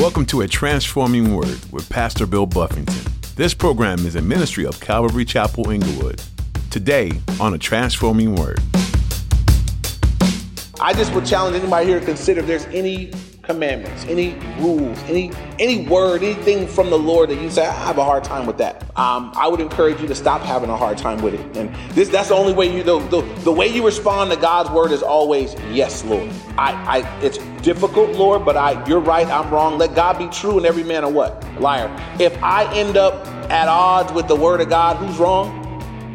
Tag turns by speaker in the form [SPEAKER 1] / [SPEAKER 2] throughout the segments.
[SPEAKER 1] Welcome to A Transforming Word with Pastor Bill Buffington. This program is a ministry of Calvary Chapel Inglewood. Today on A Transforming Word.
[SPEAKER 2] I just would challenge anybody here to consider if there's any commandments, any rules, any any word, anything from the Lord that you say, I have a hard time with that. Um, I would encourage you to stop having a hard time with it. And this that's the only way you the, the, the way you respond to God's word is always yes, Lord. I, I it's difficult, Lord, but I you're right, I'm wrong. Let God be true and every man a what? Liar. If I end up at odds with the word of God, who's wrong?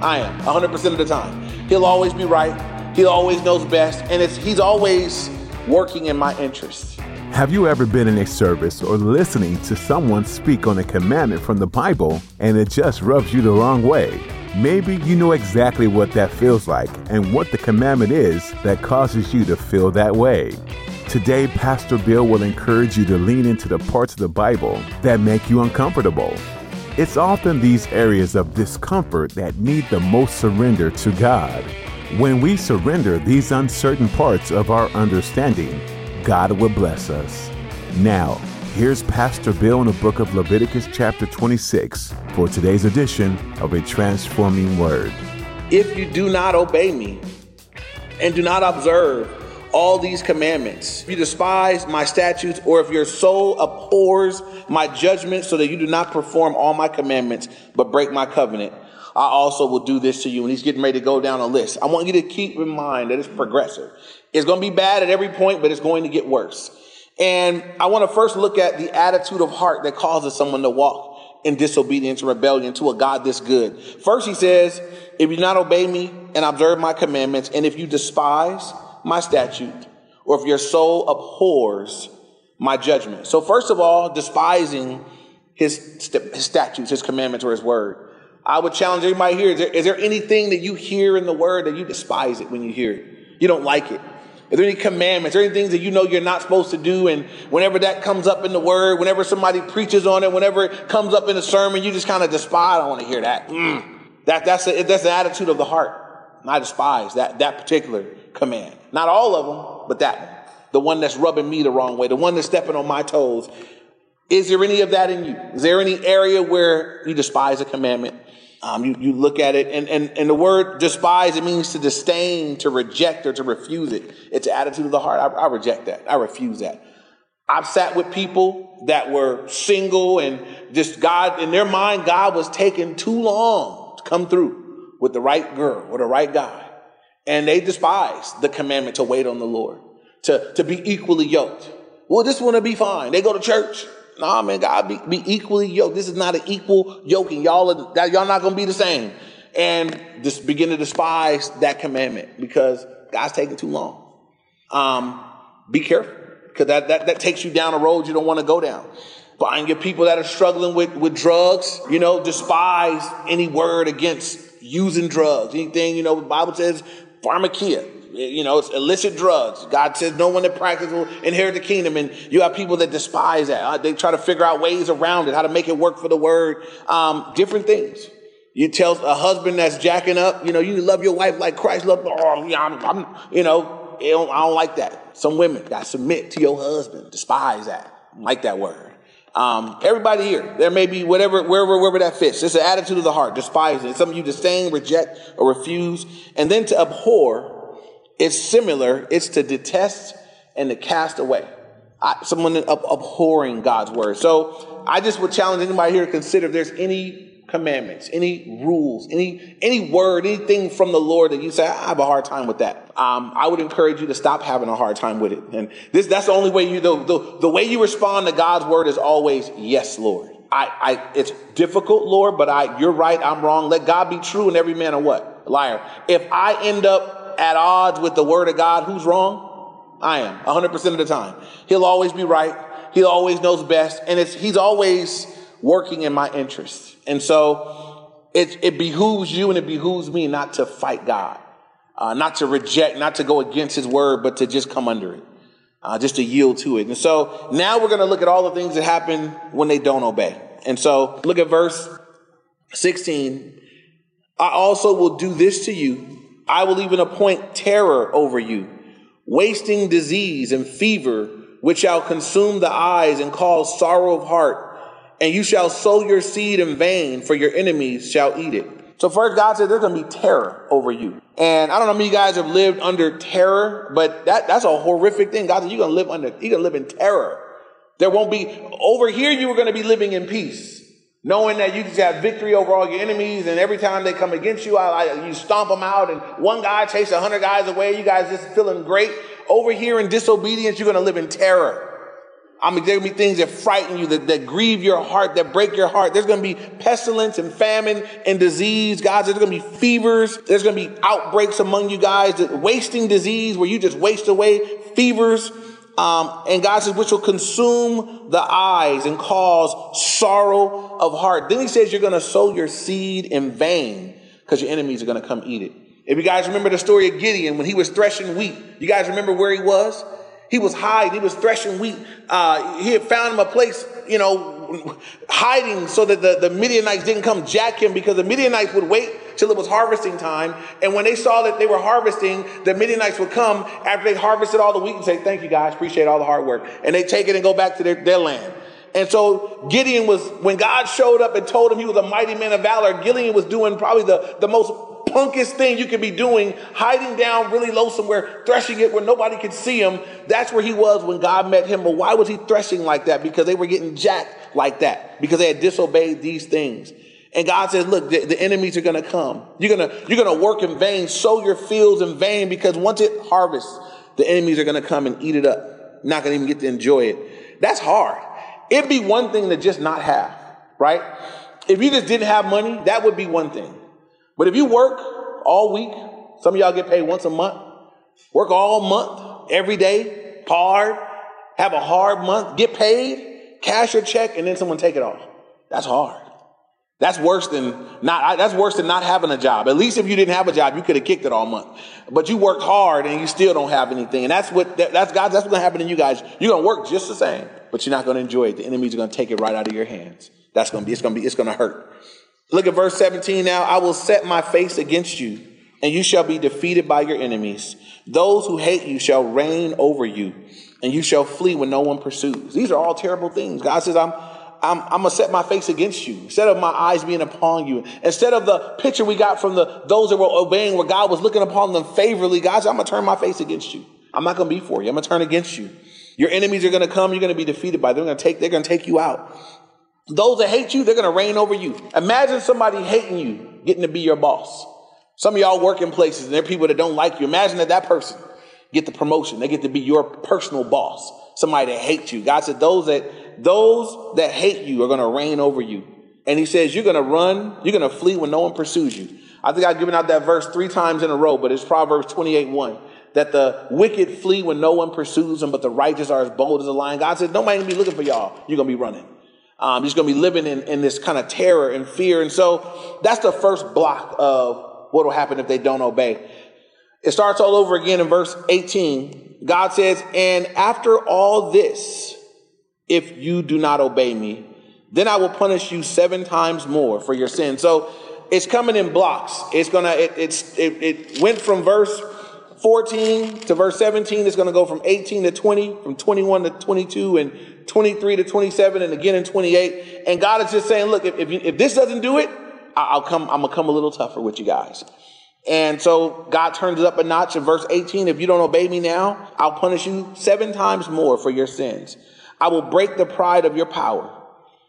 [SPEAKER 2] I am 100% of the time. He'll always be right. He always knows best, and it's he's always working in my interest.
[SPEAKER 1] Have you ever been in a service or listening to someone speak on a commandment from the Bible and it just rubs you the wrong way? Maybe you know exactly what that feels like and what the commandment is that causes you to feel that way. Today, Pastor Bill will encourage you to lean into the parts of the Bible that make you uncomfortable. It's often these areas of discomfort that need the most surrender to God. When we surrender these uncertain parts of our understanding, God will bless us. Now, here's Pastor Bill in the book of Leviticus, chapter 26, for today's edition of A Transforming Word.
[SPEAKER 2] If you do not obey me and do not observe all these commandments, if you despise my statutes, or if your soul abhors my judgment, so that you do not perform all my commandments, but break my covenant, I also will do this to you. And he's getting ready to go down a list. I want you to keep in mind that it's progressive. It's going to be bad at every point, but it's going to get worse. And I want to first look at the attitude of heart that causes someone to walk in disobedience and rebellion to a God this good. First, he says, if you do not obey me and observe my commandments, and if you despise my statute, or if your soul abhors my judgment. So first of all, despising his, his statutes, his commandments, or his word. I would challenge everybody here. Is there, is there anything that you hear in the word that you despise it when you hear it? You don't like it? Is there any commandments? Are there any things that you know you're not supposed to do? And whenever that comes up in the word, whenever somebody preaches on it, whenever it comes up in a sermon, you just kind of despise. I don't want to hear that. Mm. That that's a, that's the attitude of the heart. I despise that that particular command. Not all of them, but that one. The one that's rubbing me the wrong way. The one that's stepping on my toes. Is there any of that in you? Is there any area where you despise a commandment? Um, you, you look at it, and, and, and the word despise, it means to disdain, to reject, or to refuse it. It's an attitude of the heart. I, I reject that. I refuse that. I've sat with people that were single and just God, in their mind, God was taking too long to come through with the right girl or the right guy. And they despise the commandment to wait on the Lord, to, to be equally yoked. Well, this one will be fine. They go to church. Nah, man, God be, be equally yoked. This is not an equal yoking. Y'all are, y'all not gonna be the same. And just begin to despise that commandment because God's taking too long. Um, be careful because that, that, that takes you down a road you don't want to go down. Find your people that are struggling with, with drugs, you know, despise any word against using drugs. Anything, you know, the Bible says pharmakia you know, it's illicit drugs. God says no one that practices will inherit the kingdom. And you have people that despise that. Uh, they try to figure out ways around it, how to make it work for the word, um, different things. You tell a husband that's jacking up, you know, you love your wife like Christ loved, oh, I'm, I'm you know, I don't, I don't like that. Some women got submit to your husband, despise that, like that word. Um, everybody here, there may be whatever, wherever, wherever that fits. It's an attitude of the heart, despising. Some of you disdain, reject, or refuse. And then to abhor it's similar. It's to detest and to cast away. I, someone ab- abhorring God's word. So I just would challenge anybody here to consider if there's any commandments, any rules, any any word, anything from the Lord that you say, I have a hard time with that. Um, I would encourage you to stop having a hard time with it. And this that's the only way you the, the, the way you respond to God's word is always yes, Lord. I, I it's difficult, Lord, but I you're right, I'm wrong. Let God be true and every man a what? liar. If I end up at odds with the word of God, who's wrong? I am 100% of the time. He'll always be right. He always knows best. And it's, he's always working in my interest. And so it, it behooves you and it behooves me not to fight God, uh, not to reject, not to go against his word, but to just come under it, uh, just to yield to it. And so now we're going to look at all the things that happen when they don't obey. And so look at verse 16. I also will do this to you I will even appoint terror over you, wasting disease and fever which shall consume the eyes and cause sorrow of heart. And you shall sow your seed in vain, for your enemies shall eat it. So first, God said there's going to be terror over you. And I don't know how many of you guys have lived under terror, but that, that's a horrific thing. God said you're going to live under, you're going to live in terror. There won't be, over here, you are going to be living in peace. Knowing that you just have victory over all your enemies, and every time they come against you, I, I, you stomp them out, and one guy chases a hundred guys away. You guys just feeling great. Over here in disobedience, you're going to live in terror. I mean, there will be things that frighten you, that, that grieve your heart, that break your heart. There's going to be pestilence and famine and disease. Guys, there's going to be fevers. There's going to be outbreaks among you guys, wasting disease where you just waste away, fevers. Um, and God says, which will consume the eyes and cause sorrow of heart. Then he says, you're going to sow your seed in vain because your enemies are going to come eat it. If you guys remember the story of Gideon when he was threshing wheat, you guys remember where he was? He was hiding. He was threshing wheat. Uh, he had found him a place, you know, hiding so that the, the Midianites didn't come jack him because the Midianites would wait till it was harvesting time. And when they saw that they were harvesting, the Midianites would come after they harvested all the wheat and say, thank you guys, appreciate all the hard work. And they take it and go back to their, their land. And so Gideon was, when God showed up and told him he was a mighty man of valor, Gideon was doing probably the, the most punkest thing you could be doing, hiding down really low somewhere, threshing it where nobody could see him. That's where he was when God met him. But why was he threshing like that? Because they were getting jacked like that, because they had disobeyed these things. And God says, look, the, the enemies are going to come. You're going to, you're going to work in vain, sow your fields in vain, because once it harvests, the enemies are going to come and eat it up. Not going to even get to enjoy it. That's hard. It'd be one thing to just not have, right? If you just didn't have money, that would be one thing. But if you work all week, some of y'all get paid once a month, work all month, every day, hard, have a hard month, get paid, cash your check, and then someone take it off. That's hard. That's worse than not. That's worse than not having a job. At least if you didn't have a job, you could have kicked it all month. But you worked hard and you still don't have anything. And that's what that's God. That's what's going to happen to you guys. You're going to work just the same, but you're not going to enjoy it. The enemies are going to take it right out of your hands. That's going to be. It's going to be. It's going to hurt. Look at verse 17 now. I will set my face against you, and you shall be defeated by your enemies. Those who hate you shall reign over you, and you shall flee when no one pursues. These are all terrible things. God says, I'm, I'm, I'm gonna set my face against you instead of my eyes being upon you. Instead of the picture we got from the those that were obeying where God was looking upon them favorably, God said, I'm gonna turn my face against you. I'm not gonna be for you. I'm gonna turn against you. Your enemies are gonna come, you're gonna be defeated by them. They're gonna take, they're gonna take you out. Those that hate you, they're to reign over you. Imagine somebody hating you, getting to be your boss. Some of y'all work in places and there are people that don't like you. Imagine that that person get the promotion. They get to be your personal boss. Somebody that hates you. God said those that, those that hate you are going to reign over you. And he says, you're going to run, you're going to flee when no one pursues you. I think I've given out that verse three times in a row, but it's Proverbs 28, 1 that the wicked flee when no one pursues them, but the righteous are as bold as a lion. God says, nobody gonna be looking for y'all. You're gonna be running. Um, he's going to be living in, in this kind of terror and fear. And so that's the first block of what will happen if they don't obey. It starts all over again in verse 18. God says, And after all this, if you do not obey me, then I will punish you seven times more for your sin. So it's coming in blocks. It's gonna, it, it's, it, it went from verse 14 to verse 17. It's gonna go from 18 to 20, from 21 to 22, and 23 to 27 and again in 28. And God is just saying, look, if, if, you, if this doesn't do it, I'll come, I'm gonna come a little tougher with you guys. And so God turns it up a notch in verse 18. If you don't obey me now, I'll punish you seven times more for your sins. I will break the pride of your power.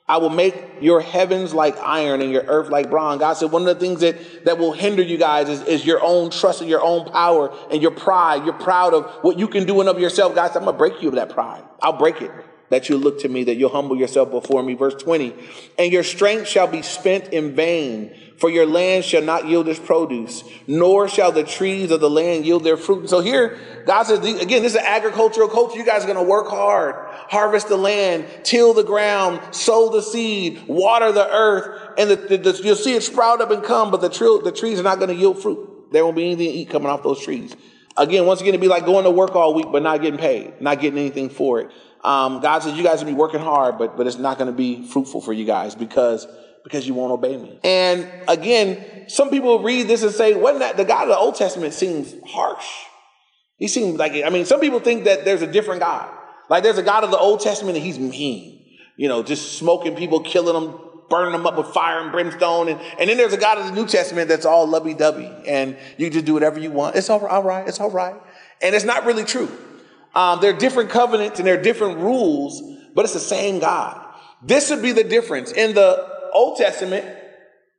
[SPEAKER 2] I will make your heavens like iron and your earth like bronze. God said one of the things that, that will hinder you guys is, is your own trust in your own power and your pride. You're proud of what you can do and of yourself. God said, I'm going to break you of that pride. I'll break it that you look to me, that you'll humble yourself before me. Verse 20, and your strength shall be spent in vain, for your land shall not yield its produce, nor shall the trees of the land yield their fruit. So here, God says, again, this is an agricultural culture. You guys are going to work hard, harvest the land, till the ground, sow the seed, water the earth, and the, the, the, you'll see it sprout up and come, but the, the trees are not going to yield fruit. There won't be anything to eat coming off those trees. Again, once again, it'd be like going to work all week, but not getting paid, not getting anything for it. Um, God says you guys will be working hard, but but it's not going to be fruitful for you guys because because you won't obey me. And again, some people read this and say, wasn't that the God of the Old Testament seems harsh? He seems like I mean, some people think that there's a different God. Like there's a God of the Old Testament and he's mean. You know, just smoking people, killing them, burning them up with fire and brimstone. And, and then there's a God of the New Testament that's all lovey dovey and you just do whatever you want. It's all, all right. It's all right. And it's not really true. Um, there are different covenants and there are different rules, but it's the same God. This would be the difference. In the Old Testament,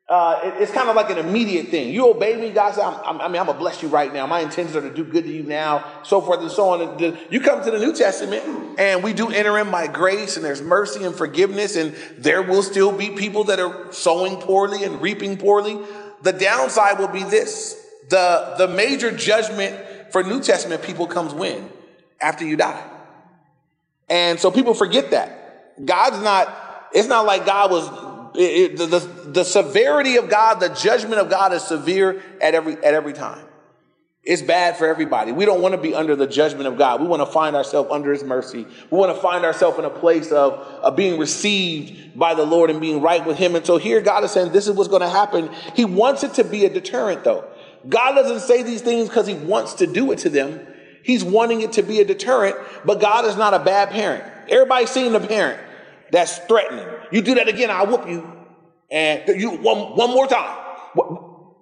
[SPEAKER 2] uh, it, it's kind of like an immediate thing. You obey me, God I'm, I'm, I mean, I'm to bless you right now. My intentions are to do good to you now, so forth and so on. You come to the New Testament, and we do enter in by grace, and there's mercy and forgiveness, and there will still be people that are sowing poorly and reaping poorly. The downside will be this the, the major judgment for New Testament people comes when? After you die. And so people forget that. God's not, it's not like God was it, it, the, the, the severity of God, the judgment of God is severe at every, at every time. It's bad for everybody. We don't want to be under the judgment of God. We want to find ourselves under His mercy. We want to find ourselves in a place of, of being received by the Lord and being right with Him. And so here God is saying this is what's going to happen. He wants it to be a deterrent, though. God doesn't say these things because He wants to do it to them. He's wanting it to be a deterrent, but God is not a bad parent. Everybody's seen the parent that's threatening. You do that again, I'll whoop you. And you one one more time,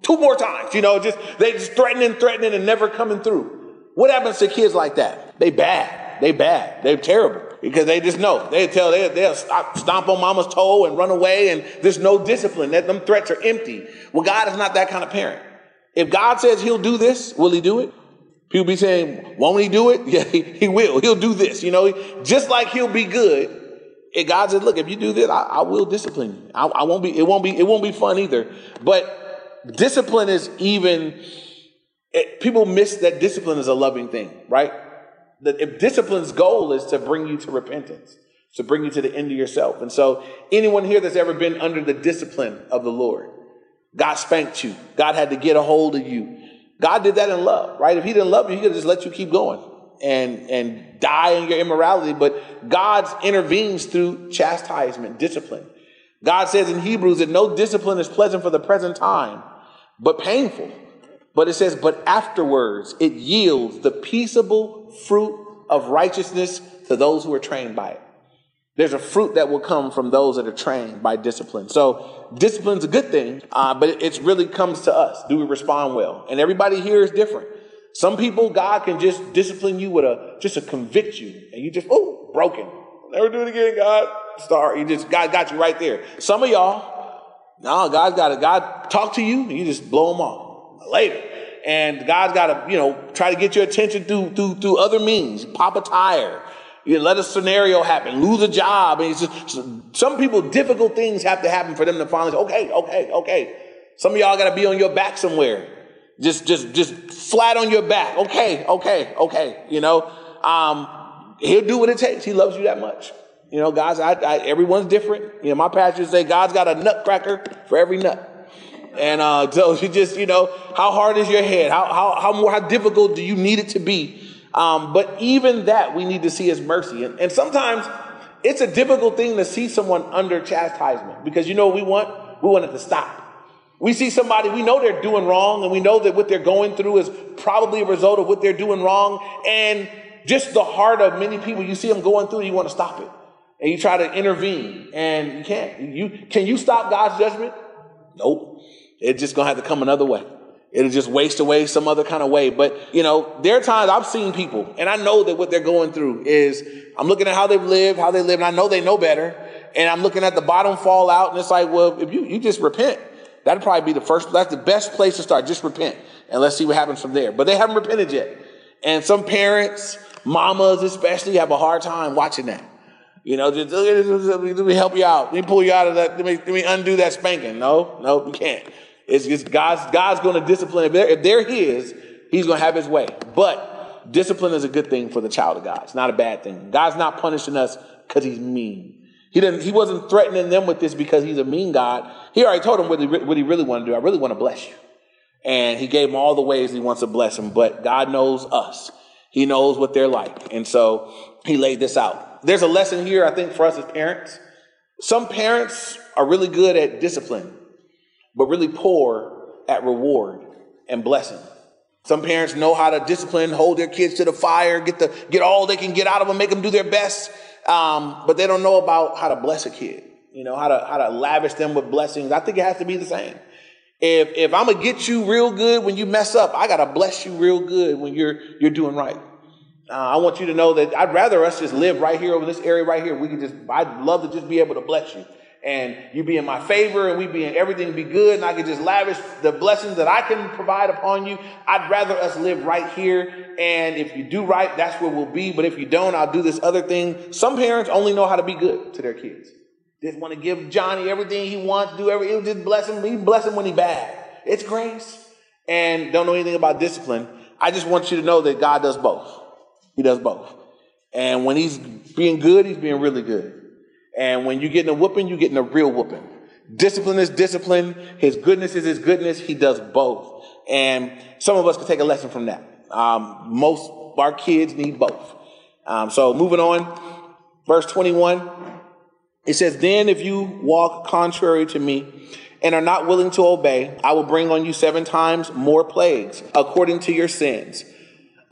[SPEAKER 2] two more times. You know, just they just threatening, threatening, and never coming through. What happens to kids like that? They bad. They bad. They're terrible because they just know. They tell they they'll stop, stomp on mama's toe and run away, and there's no discipline. That them threats are empty. Well, God is not that kind of parent. If God says He'll do this, will He do it? People be saying, "Won't He do it?" Yeah, He, he will. He'll do this. You know, just like He'll be good and God said, look, if you do this, I, I will discipline you. I, I, won't be, it won't be, it won't be fun either. But discipline is even, it, people miss that discipline is a loving thing, right? That if discipline's goal is to bring you to repentance, to bring you to the end of yourself. And so anyone here that's ever been under the discipline of the Lord, God spanked you. God had to get a hold of you. God did that in love, right? If he didn't love you, he could just let you keep going and and die in your immorality, but God intervenes through chastisement, discipline. God says in Hebrews that no discipline is pleasant for the present time, but painful. But it says, but afterwards it yields the peaceable fruit of righteousness to those who are trained by it. There's a fruit that will come from those that are trained by discipline. So discipline's a good thing, uh, but it, it really comes to us. Do we respond well? And everybody here is different. Some people, God can just discipline you with a, just to convict you. And you just, oh, broken. Never do it again, God. Sorry. You just, God got you right there. Some of y'all, no, God's got to, God talk to you and you just blow them off later. And God's got to, you know, try to get your attention through, through, through other means. Pop a tire. You let a scenario happen, lose a job. And just, some people, difficult things have to happen for them to finally say, okay, okay, okay. Some of y'all got to be on your back somewhere. Just, just, just flat on your back. Okay, okay, okay. You know, um, he'll do what it takes. He loves you that much. You know, guys, I, I, everyone's different. You know, my pastors say God's got a nutcracker for every nut. And uh, so you just, you know, how hard is your head? How, how, how more, how difficult do you need it to be? Um, but even that we need to see as mercy. And, and sometimes it's a difficult thing to see someone under chastisement because you know we want? We want it to stop. We see somebody, we know they're doing wrong, and we know that what they're going through is probably a result of what they're doing wrong. And just the heart of many people, you see them going through, you want to stop it. And you try to intervene, and you can't. You can you stop God's judgment? Nope. It's just gonna have to come another way. It'll just waste away some other kind of way. But you know, there are times I've seen people, and I know that what they're going through is I'm looking at how they've lived, how they live, and I know they know better. And I'm looking at the bottom fall out, and it's like, well, if you you just repent, That'd probably be the first, that's the best place to start. Just repent and let's see what happens from there. But they haven't repented yet. And some parents, mamas especially, have a hard time watching that. You know, just, let me help you out. Let me pull you out of that. Let me, let me undo that spanking. No, no, you can't. It's just God's, God's going to discipline. If they're, if they're His, He's going to have His way. But discipline is a good thing for the child of God. It's not a bad thing. God's not punishing us because He's mean. He didn't. He wasn't threatening them with this because he's a mean God. He already told them what he, what he really wanted to do. I really want to bless you, and he gave them all the ways he wants to bless them. But God knows us. He knows what they're like, and so he laid this out. There's a lesson here, I think, for us as parents. Some parents are really good at discipline, but really poor at reward and blessing. Some parents know how to discipline, hold their kids to the fire, get the get all they can get out of them, make them do their best. Um, but they don't know about how to bless a kid. You know how to how to lavish them with blessings. I think it has to be the same. If if I'm gonna get you real good when you mess up, I gotta bless you real good when you're you're doing right. Uh, I want you to know that I'd rather us just live right here over this area right here. We could just I'd love to just be able to bless you and you be in my favor and we be in everything be good and I can just lavish the blessings that I can provide upon you. I'd rather us live right here. And if you do right, that's where we'll be. But if you don't, I'll do this other thing. Some parents only know how to be good to their kids. They just want to give Johnny everything he wants, do everything, it'll just bless him. He bless him when he bad. It's grace. And don't know anything about discipline. I just want you to know that God does both. He does both. And when he's being good, he's being really good. And when you're getting a whooping, you're getting a real whooping. Discipline is discipline. His goodness is his goodness. He does both. And some of us can take a lesson from that. Um, most our kids need both. Um, so moving on, verse 21, it says, Then if you walk contrary to me and are not willing to obey, I will bring on you seven times more plagues according to your sins.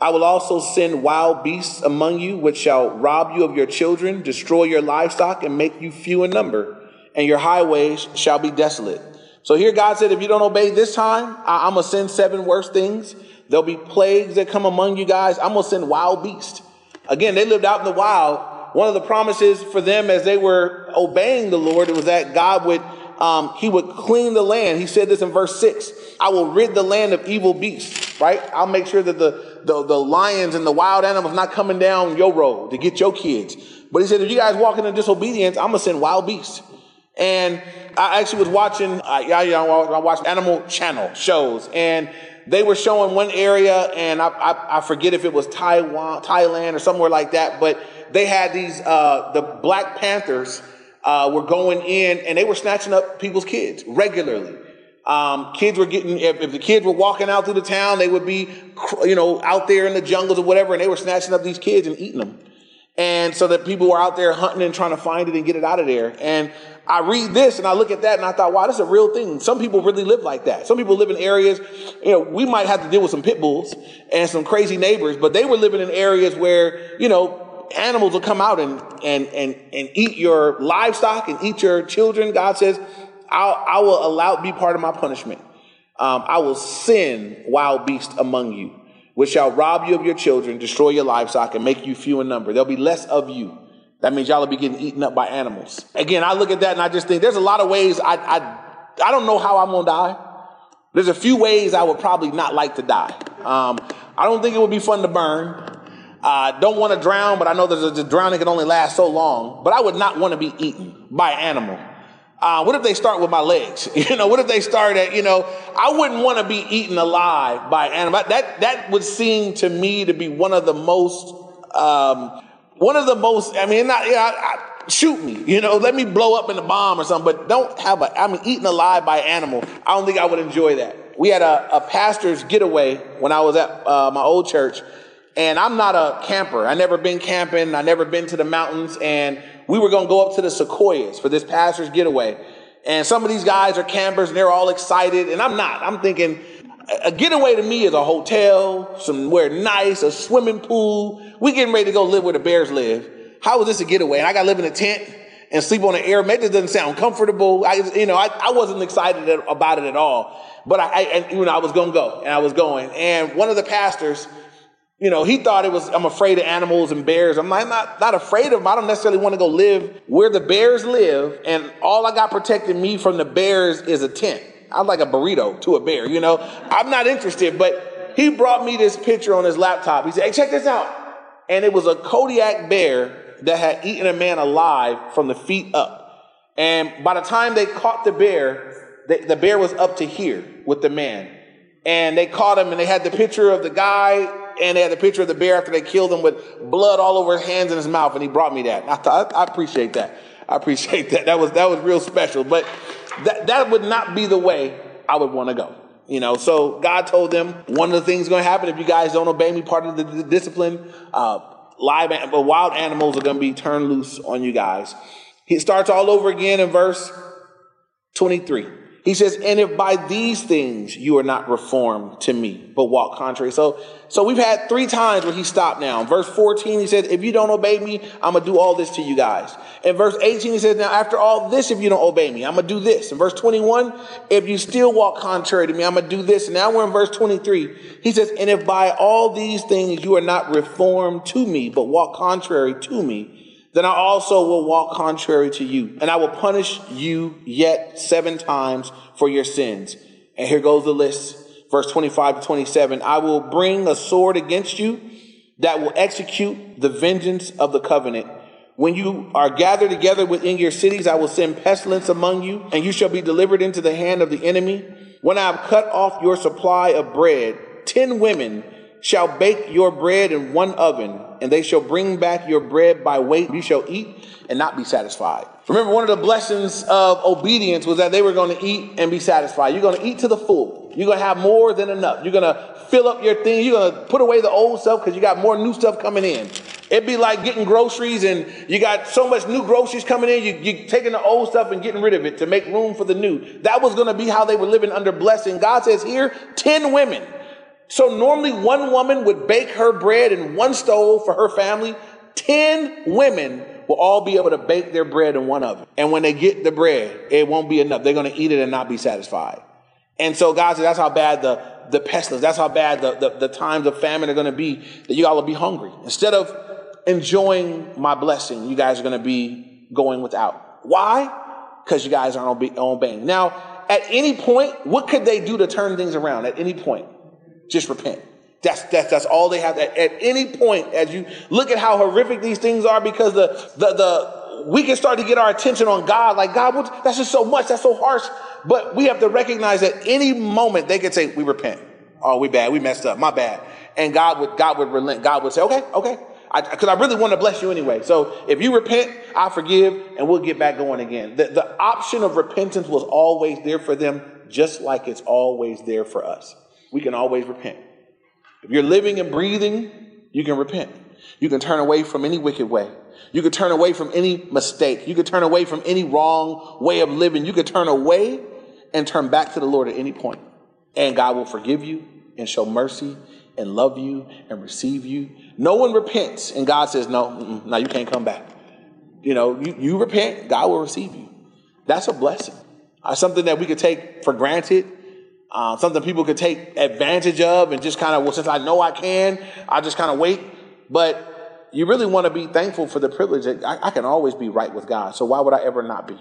[SPEAKER 2] I will also send wild beasts among you, which shall rob you of your children, destroy your livestock, and make you few in number, and your highways shall be desolate. So here God said, if you don't obey this time, I- am going to send seven worse things. There'll be plagues that come among you guys. I'm going to send wild beasts. Again, they lived out in the wild. One of the promises for them as they were obeying the Lord was that God would um, he would clean the land. He said this in verse six. I will rid the land of evil beasts. Right? I'll make sure that the the, the lions and the wild animals not coming down your road to get your kids. But he said, if you guys walk in disobedience, I'm gonna send wild beasts. And I actually was watching, yeah, yeah, I watched Animal Channel shows, and they were showing one area, and I, I, I, forget if it was Taiwan, Thailand, or somewhere like that, but they had these, uh, the Black Panthers uh, were going in, and they were snatching up people's kids regularly. Um, kids were getting, if, if, the kids were walking out through the town, they would be, you know, out there in the jungles or whatever, and they were snatching up these kids and eating them. And so that people were out there hunting and trying to find it and get it out of there. And I read this and I look at that and I thought, wow, this is a real thing. Some people really live like that. Some people live in areas, you know, we might have to deal with some pit bulls and some crazy neighbors, but they were living in areas where, you know, animals will come out and, and, and, and eat your livestock and eat your children. God says, I'll, I will allow be part of my punishment. Um, I will send wild beasts among you, which shall rob you of your children, destroy your livestock, and make you few in number. There'll be less of you. That means y'all will be getting eaten up by animals. Again, I look at that and I just think there's a lot of ways I, I, I don't know how I'm to die. There's a few ways I would probably not like to die. Um, I don't think it would be fun to burn. I uh, don't want to drown, but I know that the drowning can only last so long. But I would not want to be eaten by an animal. Uh, what if they start with my legs? You know, what if they start at, you know, I wouldn't want to be eaten alive by animal. That, that would seem to me to be one of the most, um, one of the most, I mean, not, yeah, I, I, shoot me, you know, let me blow up in a bomb or something, but don't have a, I mean, eaten alive by animal. I don't think I would enjoy that. We had a, a pastor's getaway when I was at uh, my old church, and I'm not a camper. I never been camping. I never been to the mountains, and we were going to go up to the Sequoias for this pastor's getaway. And some of these guys are campers and they're all excited. And I'm not. I'm thinking a getaway to me is a hotel, somewhere nice, a swimming pool. We getting ready to go live where the bears live. How is this a getaway? And I got to live in a tent and sleep on an air mat. This doesn't sound comfortable. I, you know, I, I wasn't excited about it at all. But I, I you know, I was going to go and I was going. And one of the pastors, you know, he thought it was, I'm afraid of animals and bears. I'm not, not, afraid of them. I don't necessarily want to go live where the bears live. And all I got protecting me from the bears is a tent. I'm like a burrito to a bear, you know? I'm not interested, but he brought me this picture on his laptop. He said, hey, check this out. And it was a Kodiak bear that had eaten a man alive from the feet up. And by the time they caught the bear, the, the bear was up to here with the man. And they caught him and they had the picture of the guy and they had a picture of the bear after they killed him with blood all over his hands and his mouth, and he brought me that. I thought, I appreciate that. I appreciate that. That was that was real special. But that that would not be the way I would want to go. You know, so God told them one of the things going to happen if you guys don't obey me. Part of the, the discipline, uh, live, but wild animals are going to be turned loose on you guys. He starts all over again in verse 23. He says, and if by these things you are not reformed to me, but walk contrary. So, so we've had three times where he stopped now. In verse 14, he says, if you don't obey me, I'm going to do all this to you guys. In verse 18, he says, now after all this, if you don't obey me, I'm going to do this. In verse 21, if you still walk contrary to me, I'm going to do this. And now we're in verse 23. He says, and if by all these things you are not reformed to me, but walk contrary to me, then I also will walk contrary to you, and I will punish you yet seven times for your sins. And here goes the list. Verse 25 to 27. I will bring a sword against you that will execute the vengeance of the covenant. When you are gathered together within your cities, I will send pestilence among you, and you shall be delivered into the hand of the enemy. When I have cut off your supply of bread, ten women shall bake your bread in one oven, and they shall bring back your bread by weight. You shall eat and not be satisfied. Remember, one of the blessings of obedience was that they were going to eat and be satisfied. You're going to eat to the full. You're going to have more than enough. You're going to fill up your thing. You're going to put away the old stuff because you got more new stuff coming in. It'd be like getting groceries and you got so much new groceries coming in. You, you're taking the old stuff and getting rid of it to make room for the new. That was going to be how they were living under blessing. God says here, 10 women so normally one woman would bake her bread in one stove for her family. Ten women will all be able to bake their bread in one oven. And when they get the bread, it won't be enough. They're going to eat it and not be satisfied. And so God said, that's how bad the, the pestilence, that's how bad the, the, the times of famine are going to be, that you all will be hungry. Instead of enjoying my blessing, you guys are going to be going without. Why? Because you guys aren't obeying. Now, at any point, what could they do to turn things around? At any point? Just repent. That's, that's, that's all they have. At, at any point, as you look at how horrific these things are, because the, the, the, we can start to get our attention on God, like, God, what, that's just so much, that's so harsh. But we have to recognize that any moment they could say, we repent. Oh, we bad, we messed up, my bad. And God would, God would relent. God would say, okay, okay. Because I, I, really want to bless you anyway. So if you repent, I forgive, and we'll get back going again. The, the option of repentance was always there for them, just like it's always there for us we can always repent. If you're living and breathing, you can repent. You can turn away from any wicked way. You can turn away from any mistake. You can turn away from any wrong way of living. You can turn away and turn back to the Lord at any point. And God will forgive you and show mercy and love you and receive you. No one repents and God says, no, no, you can't come back. You know, you, you repent, God will receive you. That's a blessing. Uh, something that we could take for granted uh, something people could take advantage of and just kind of, well, since I know I can, I just kind of wait. But you really want to be thankful for the privilege that I, I, can always be right with God. So why would I ever not be?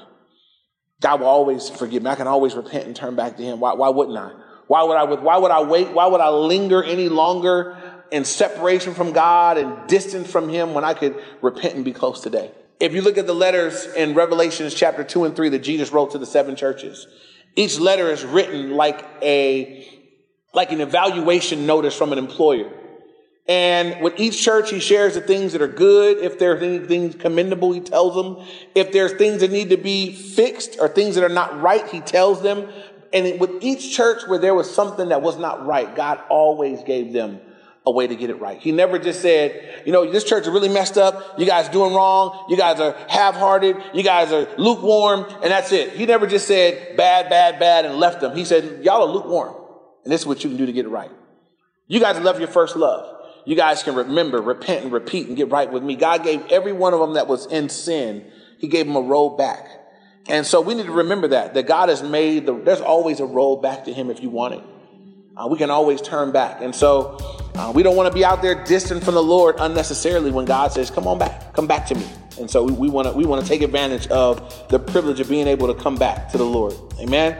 [SPEAKER 2] God will always forgive me. I can always repent and turn back to Him. Why, why wouldn't I? Why would I? Why would I wait? Why would I linger any longer in separation from God and distance from Him when I could repent and be close today? If you look at the letters in Revelations chapter two and three that Jesus wrote to the seven churches, each letter is written like a, like an evaluation notice from an employer. And with each church, he shares the things that are good. If there's anything commendable, he tells them. If there's things that need to be fixed or things that are not right, he tells them. And with each church where there was something that was not right, God always gave them a way to get it right. He never just said, you know, this church is really messed up. You guys doing wrong. You guys are half-hearted. You guys are lukewarm. And that's it. He never just said bad, bad, bad and left them. He said, y'all are lukewarm. And this is what you can do to get it right. You guys left your first love. You guys can remember, repent and repeat and get right with me. God gave every one of them that was in sin. He gave them a road back. And so we need to remember that, that God has made the, there's always a road back to him if you want it. Uh, we can always turn back. And so uh, we don't want to be out there distant from the Lord unnecessarily when God says, come on back, come back to me. And so we want to we want to take advantage of the privilege of being able to come back to the Lord. Amen.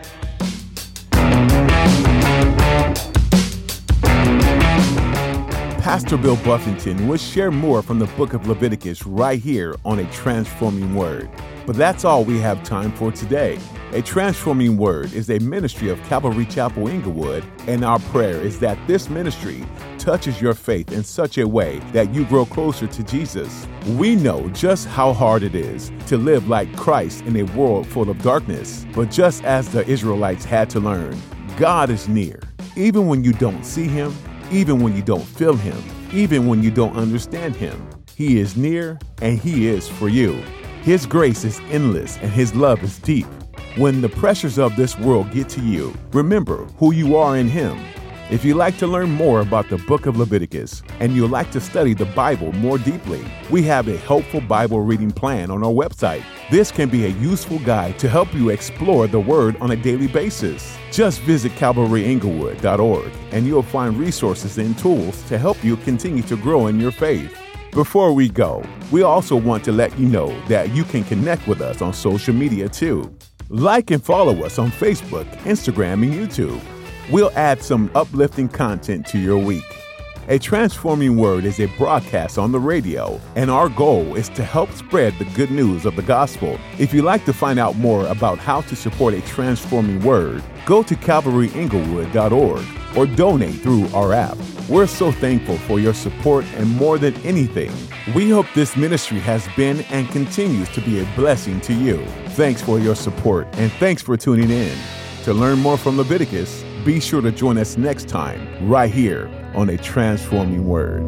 [SPEAKER 1] Pastor Bill Buffington will share more from the book of Leviticus right here on a transforming word. But that's all we have time for today. A Transforming Word is a ministry of Calvary Chapel Inglewood, and our prayer is that this ministry touches your faith in such a way that you grow closer to Jesus. We know just how hard it is to live like Christ in a world full of darkness, but just as the Israelites had to learn, God is near, even when you don't see Him, even when you don't feel Him, even when you don't understand Him. He is near and He is for you. His grace is endless and His love is deep. When the pressures of this world get to you, remember who you are in Him. If you'd like to learn more about the book of Leviticus and you'd like to study the Bible more deeply, we have a helpful Bible reading plan on our website. This can be a useful guide to help you explore the Word on a daily basis. Just visit calvaryinglewood.org and you'll find resources and tools to help you continue to grow in your faith. Before we go, we also want to let you know that you can connect with us on social media too. Like and follow us on Facebook, Instagram, and YouTube. We'll add some uplifting content to your week. A Transforming Word is a broadcast on the radio, and our goal is to help spread the good news of the gospel. If you'd like to find out more about how to support a transforming word, go to calvaryinglewood.org or donate through our app. We're so thankful for your support, and more than anything, we hope this ministry has been and continues to be a blessing to you. Thanks for your support, and thanks for tuning in. To learn more from Leviticus, be sure to join us next time, right here on A Transforming Word.